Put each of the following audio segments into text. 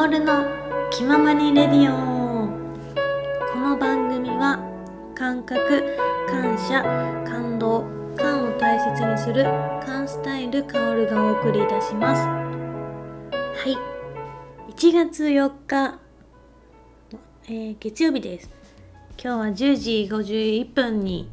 カオルの気ままにレディオ。この番組は感覚感謝感動感を大切にする感スタイルカオルがお送りいたします。はい。1月4日、えー、月曜日です。今日は10時51分に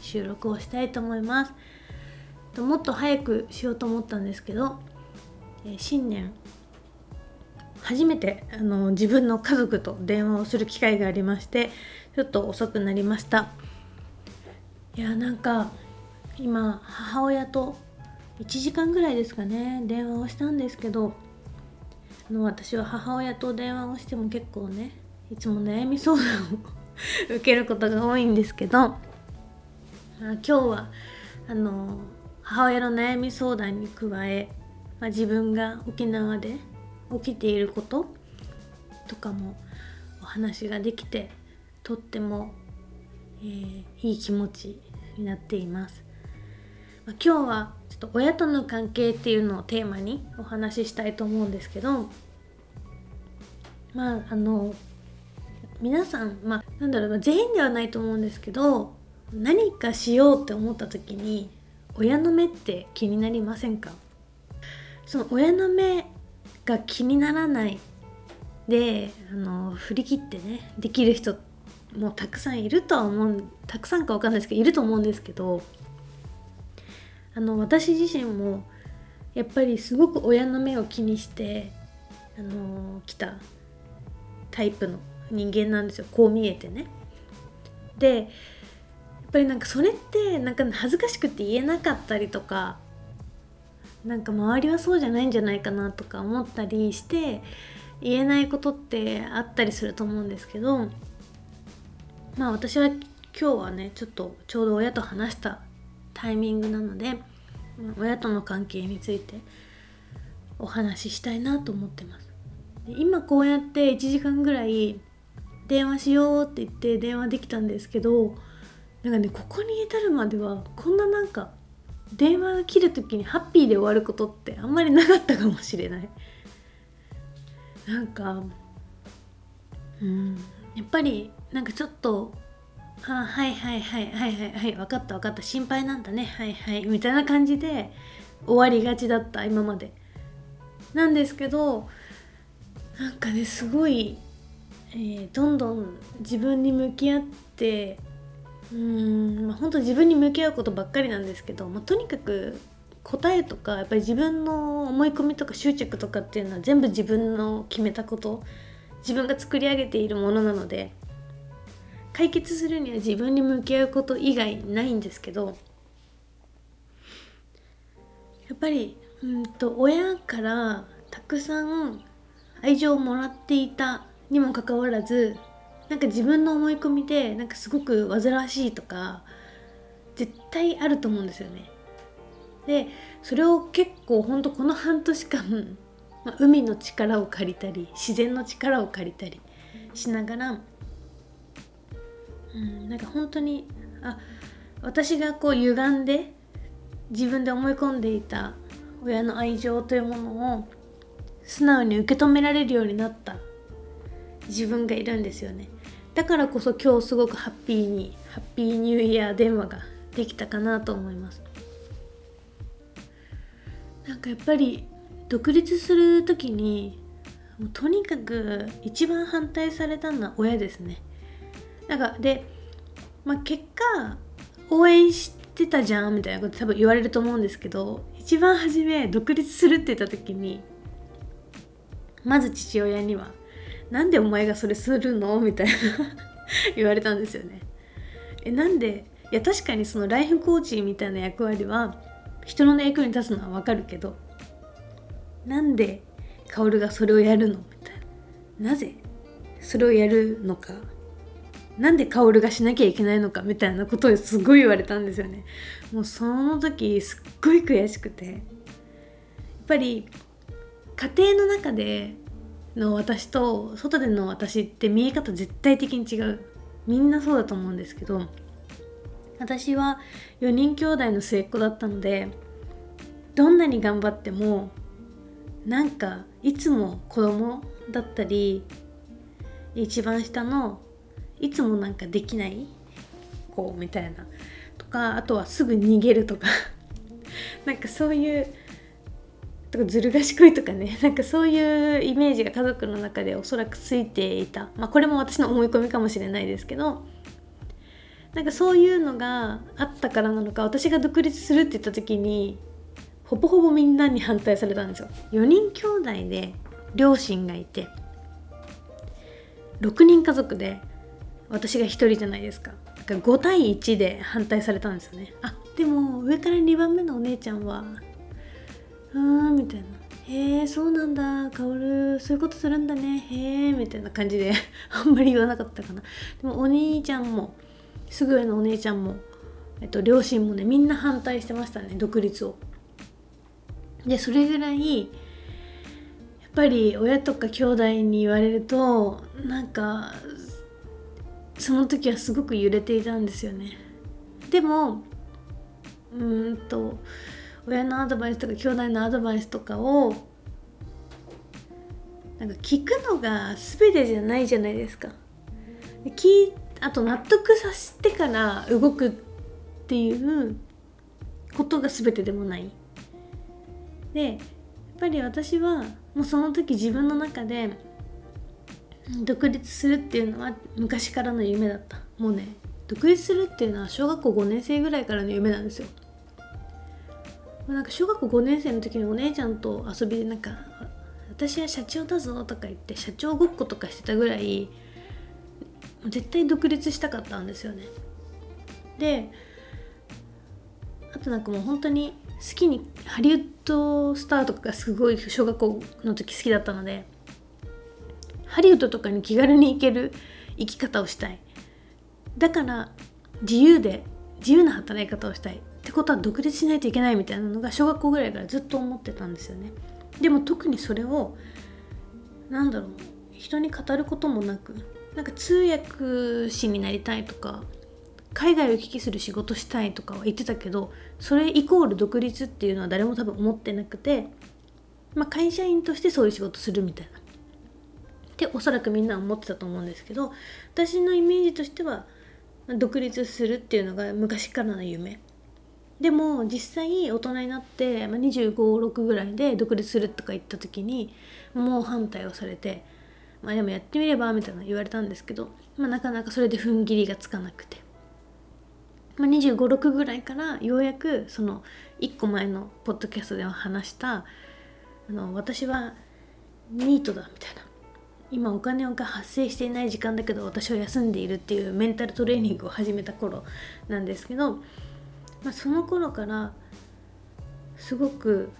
収録をしたいと思います。もっと早くしようと思ったんですけど、えー、新年初めてあの自分の家族と電話をする機会がありましてちょっと遅くなりました。いやなんか今母親と1時間ぐらいですかね電話をしたんですけどあの私は母親と電話をしても結構ねいつも悩み相談を受けることが多いんですけど、まあ、今日はあの母親の悩み相談に加え、まあ、自分が沖縄で起きていることとかもお話ができてとっても、えー、いい気持ちになっています。まあ、今日はちょっと親との関係っていうのをテーマにお話ししたいと思うんですけどまああの皆さんまあなんだろう全員ではないと思うんですけど何かしようって思った時に親の目って気になりませんか？その親の目が気にならないであの振り切ってねできる人もたくさんいるとは思うたくさんか分かんないですけどいると思うんですけどあの私自身もやっぱりすごく親の目を気にしてあの来たタイプの人間なんですよこう見えてね。でやっぱりなんかそれってなんか恥ずかしくて言えなかったりとかなんか周りはそうじゃないんじゃないかなとか思ったりして言えないことってあったりすると思うんですけどまあ私は今日はねちょっとちょうど親と話したタイミングなので親との関係についてお話ししたいなと思ってます。今こうやって1時間ぐらい電話しようって言って電話できたんですけどなんかねここに至るまではこんななんか電話が切る時にハッピーで終わることってあんまりなかったかもしれない。なんかうん。やっぱりなんかちょっと「あはいはいはいはいはいはい分かった分かった。心配なんだね。はいはい」みたいな感じで終わりがちだった今まで。なんですけどなんかねすごい、えー、どんどん自分に向き合ってうん、まあ、本当自分に向き合うことばっかりなんですけど、まあ、とにかく答えとかやっぱり自分の思い込みとか執着とかっていうのは全部自分の決めたこと自分が作り上げているものなので解決するには自分に向き合うこと以外ないんですけどやっぱりうんと親からたくさん愛情をもらっていたにもかかわらずなんか自分の思い込みでなんかすごく煩わしいとか絶対あると思うんですよね。でそれを結構ほんとこの半年間、まあ、海の力を借りたり自然の力を借りたりしながら、うん、なんか本当にあ私がこう歪んで自分で思い込んでいた親の愛情というものを素直に受け止められるようになった自分がいるんですよね。だからこそ今日すごくハッピーにハッピーニューイヤー電話ができたかなと思います。なんかやっぱり独立する時にもうとにかく一番反対されたのは親ですね。なんかで、まあ、結果応援してたじゃんみたいなこと多分言われると思うんですけど一番初め独立するって言った時にまず父親にはなんでお前がそれするの？みたいな。言われたんですよね。えなんでいや確かにそのライフコーチみたいな役割は人の役に立つのはわかるけどなんで薫がそれをやるの？みたいななぜ？それをやるのか？なんで薫がしなきゃいけないのか？みたいなことをすごい言われたんですよね。もうその時すっごい悔しくて。やっぱり家庭の中での私と外での私って見え方絶対的に違う。みんなそうだと思うんですけど私は4人兄弟の末っ子だったのでどんなに頑張ってもなんかいつも子供だったり一番下のいつもなんかできない子みたいな。とかあとはすぐ逃げるとか。なんかそういうとかずる賢いとかね。なんかそういうイメージが家族の中でおそらくついていた。まあこれも私の思い込みかもしれないですけど。なんかそういうのがあったからなのか私が独立するって言った時にほぼほぼみんなに反対されたんですよ。4人兄弟で両親がいて6人家族で私が1人じゃないですか。だから5対1で反対されたんですよね。あでも上から2番目のお姉ちゃんはうーみたいな。へえそうなんだ。薫そういうことするんだね。へえみたいな感じで。あんまり言わなかったかな。でもお兄ちゃんもすぐ上のお姉ちゃんも、えっと、両親もねみんな反対してましたね独立を。でそれぐらいやっぱり親とか兄弟に言われるとなんかその時はすごく揺れていたんですよね。でもうんと親のアドバイスとか兄弟のアドバイスとかをなんか聞くのが全てじゃないじゃないですか。聞あと納得させてから動くっていうことが全てでもない。でやっぱり私はもうその時自分の中で独立するっていうのは昔からの夢だったもうね独立するっていうのは小学校5年生ぐらいからの夢なんですよなんか小学校5年生の時にお姉ちゃんと遊びでなんか私は社長だぞとか言って社長ごっことかしてたぐらい絶対独立したかったんですよね。であとなんかもう本当に好きにハリウッドスターとかがすごい小学校の時好きだったのでハリウッドとかに気軽に行ける生き方をしたい。だから自由で自由な働き方をしたい。ってことは独立しないといけないみたいなのが小学校ぐらいからずっと思ってたんですよね。でも特にそれをなんだろう人に語ることもなくなんか通訳士になりたいとか海外を行き来する仕事したいとかは言ってたけどそれイコール独立っていうのは誰も多分思ってなくて、まあ、会社員としてそういう仕事するみたいな。っておそらくみんな思ってたと思うんですけど私のイメージとしては独立するっていうのが昔からの夢。でも実際大人になって、まあ、2 5 6ぐらいで独立するとか言った時にもう反対をされてまあでもやってみればみたいな言われたんですけど、まあ、なかなかそれで踏ん切りがつかなくて、まあ、2 5 6ぐらいからようやくその1個前のポッドキャストでは話したあの私はニートだみたいな。今お金が発生していない時間だけど私は休んでいるっていうメンタルトレーニングを始めた頃なんですけどまあ、その頃からすごく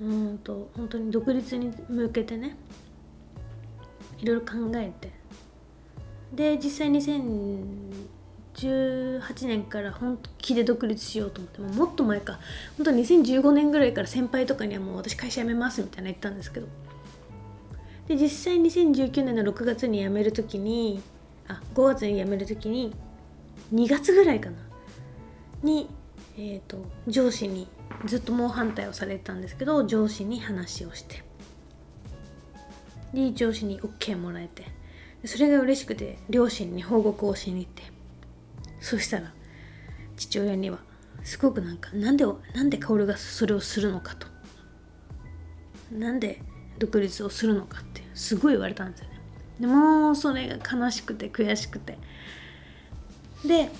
うんと本当に独立に向けてねいろいろ考えて。で実際2018年から本気で独立しようと思ってもっと前か。本当2015年ぐらいから先輩とかにはもう私会社辞めますみたいな言ったんですけど。で実際2019年の6月に辞める時にあ5月に辞める時に2月ぐらいかな。にえーと、上司にずっと猛反対をされてたんですけど上司に話をして。で上司に OK もらえて。それが嬉しくて両親に報告をしに行って。そしたら父親にはすごくなんかなんでなんで薫がそれをするのかと。なんで独立をするのかってすごい言われたんですよね。でもそれが悲しくて悔しくて。で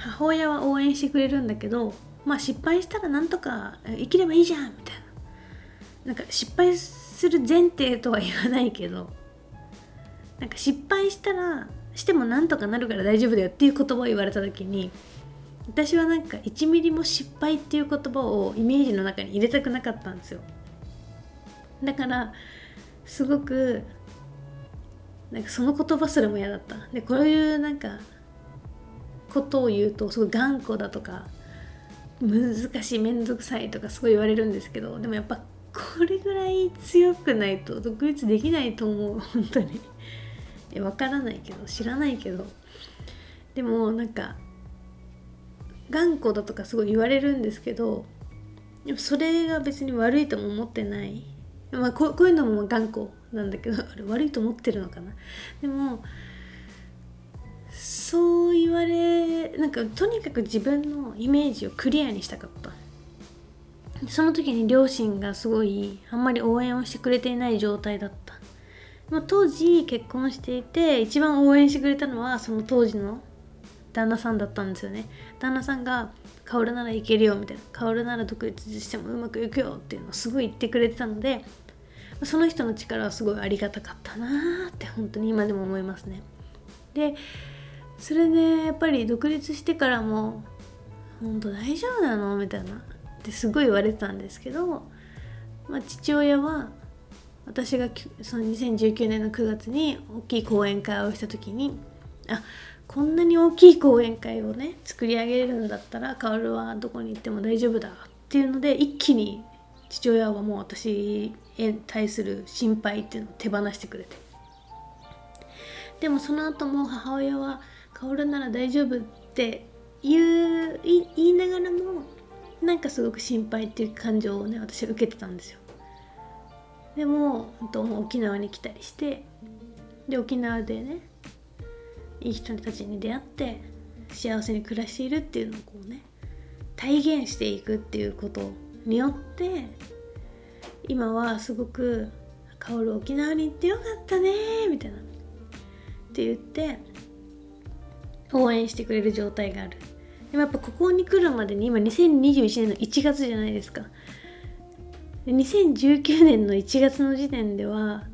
母親は応援してくれるんだけどまあ失敗したらなんとか生きればいいじゃんみたいな。なんか失敗する前提とは言わないけどなんか失敗したらしてもなんとかなるから大丈夫だよっていう言葉を言われた時に私はなんか1ミリも失敗っていう言葉をイメージの中に入れたくなかったんですよ。だからすごくなんかその言葉すらも嫌だった。でこういうなんかことを言うとすごい頑固だとか難しい面倒くさいとかすごい言われるんですけどでもやっぱこれぐらい強くないと独立できないと思う本当に。わからないけど知らないけど。でもなんか頑固だとかすごい言われるんですけどそれが別に悪いとも思ってない。まあこういうのも頑固なんだけど悪いと思ってるのかな。でもそう言われなんかとにかく自分のイメージをクリアにしたかった。その時に両親がすごいあんまり応援をしてくれていない状態だった。ま、当時結婚していて一番応援してくれたのはその当時の旦那さんだったんですよね。旦那さんが「薫ならいけるよ」みたいな「薫なら独立してもうまくいくよ」っていうのをすごい言ってくれてたのでその人の力はすごいありがたかったなーって本当に今でも思いますね。でそれでやっぱり独立してからも「本当大丈夫なの?」みたいなってすごい言われてたんですけど、まあ、父親は私がその2019年の9月に大きい講演会をした時にあこんなに大きい講演会をね作り上げるんだったら薫はどこに行っても大丈夫だっていうので一気に父親はもう私へ対する心配っていうのを手放してくれてでもその後も母親は「薫なら大丈夫」って言う言いながらもなんかすごく心配っていう感情をね私は受けてたんですよ。でも沖縄に来たりしてで沖縄でねいい人たちに出会って幸せに暮らしているっていうのをこうね体現していくっていうことによって今はすごく「薫沖縄に行ってよかったね」みたいな。って言って応援してくれる状態がある。でもやっぱここに来るまでに今2021年の1月じゃないですか。2019年の1月の時点では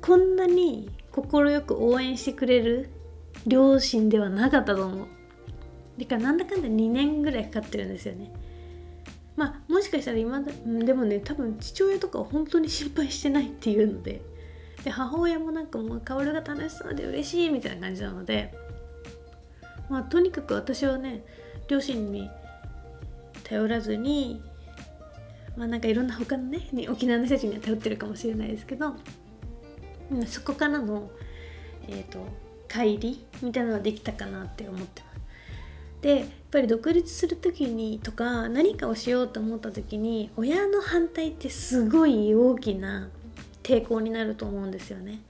こんなに快く応援してくれる両親ではなかったと思う。だかなんだかんだ2年ぐらいかかってるんですよね。まあもしかしたら今だでもね多分父親とかは本当に心配してないっていうので。で母親もなんかもう薫が楽しそうで嬉しいみたいな感じなので。まあとにかく私はね両親に頼らずにまあなんかいろんな他のね沖縄の人たちには頼ってるかもしれないですけど、うん、そこからの、えーと、帰りみたいなのはできたかなって思ってます。でやっぱり独立する時にとか何かをしようと思った時に親の反対ってすごい大きな抵抗になると思うんですよね。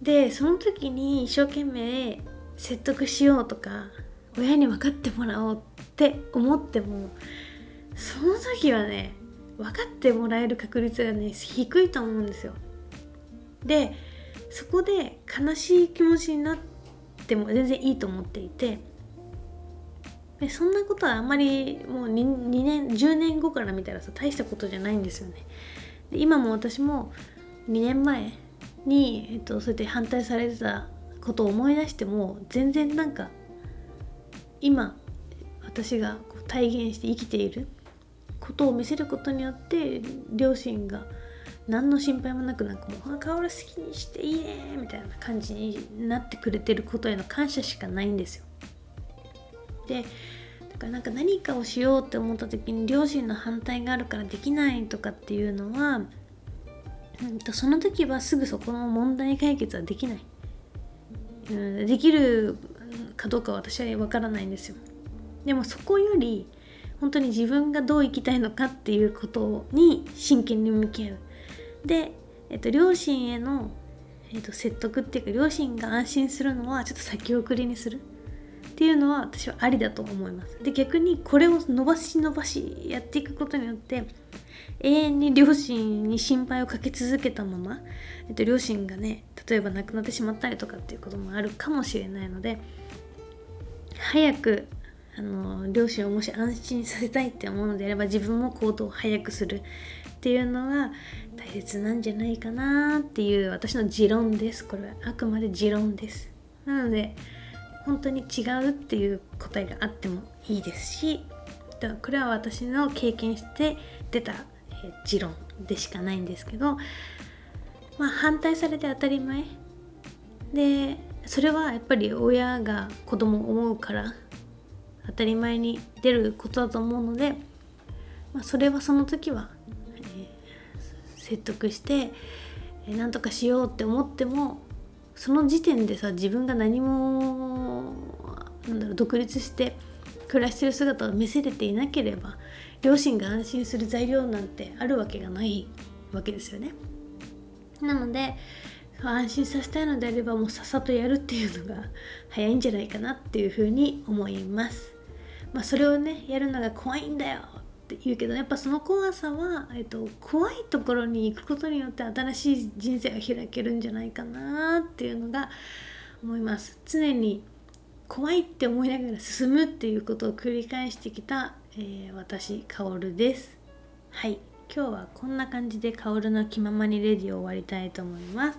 でその時に一生懸命説得しようとか親に分かってもらおうって思ってもその時はね分かってもらえる確率がね低いと思うんですよ。でそこで悲しい気持ちになっても全然いいと思っていてでそんなことはあんまりもう 2, 2年10年後から見たらさ大したことじゃないんですよね。で今も私も2年前に、えっと、そうやって反対されてたことを思い出しても全然なんか今私がこう体現して生きていることを見せることによって両親が何の心配もなくなんかもう「薫好きにしていいね」みたいな感じになってくれてることへの感謝しかないんですよ。でだからなんか何かをしようって思った時に両親の反対があるからできないとかっていうのは、うん、とその時はすぐそこの問題解決はできない。うん、できるかどうか私は分からないんですよ。でもそこより本当に自分がどう生きたいのかっていうことに真剣に向き合う。で、えっと、両親への、えっと、説得っていうか両親が安心するのはちょっと先送りにするっていうのは私はありだと思います。で逆にこれを伸ばし伸ばしやっていくことによって永遠に両親に心配をかけ続けたまま、えっと、両親がね例えば亡くなってしまったりとかっていうこともあるかもしれないので早くあの両親をもし安心させたいって思うのであれば自分も行動を早くするっていうのが大切なんじゃないかなっていう私の持論ですこれはあくまで持論ですなので本当に違うっていう答えがあってもいいですしこれは私の経験して出た持論でしかないんですけどまあ反対されて当たり前でそれはやっぱり親が子供を思うから当たり前に出ることだと思うので、まあ、それはその時は、えー、説得して、えー、何とかしようって思ってもその時点でさ自分が何もなんだろう独立して暮らしてる姿を見せれていなければ両親が安心する材料なんてあるわけがないわけですよね。なので安心させたいのであればもうさっさとやるっていうのが早いんじゃないかなっていうふうに思います。まあ、それをねやるのが怖いんだよって言うけどやっぱその怖さは、えっと、怖いところに行くことによって新しい人生が開けるんじゃないかなっていうのが思います。常に怖いって思いながら進むっていうことを繰り返してきた、えー、私かおるです。はい今日はこんな感じでかおるの気ままにレディを終わりたいと思います。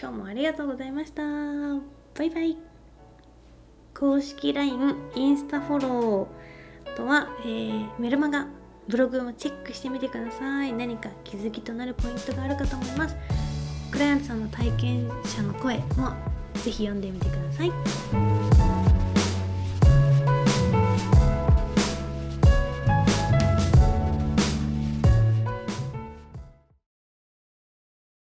今日もありがとうございました。バイバイ。公式 LINE、インスタフォロー、とは、えー、メルマガ、ブログもチェックしてみてください。何か気づきとなるポイントがあるかと思います。クライアントさんの体験者の声もぜひ読んでみてください。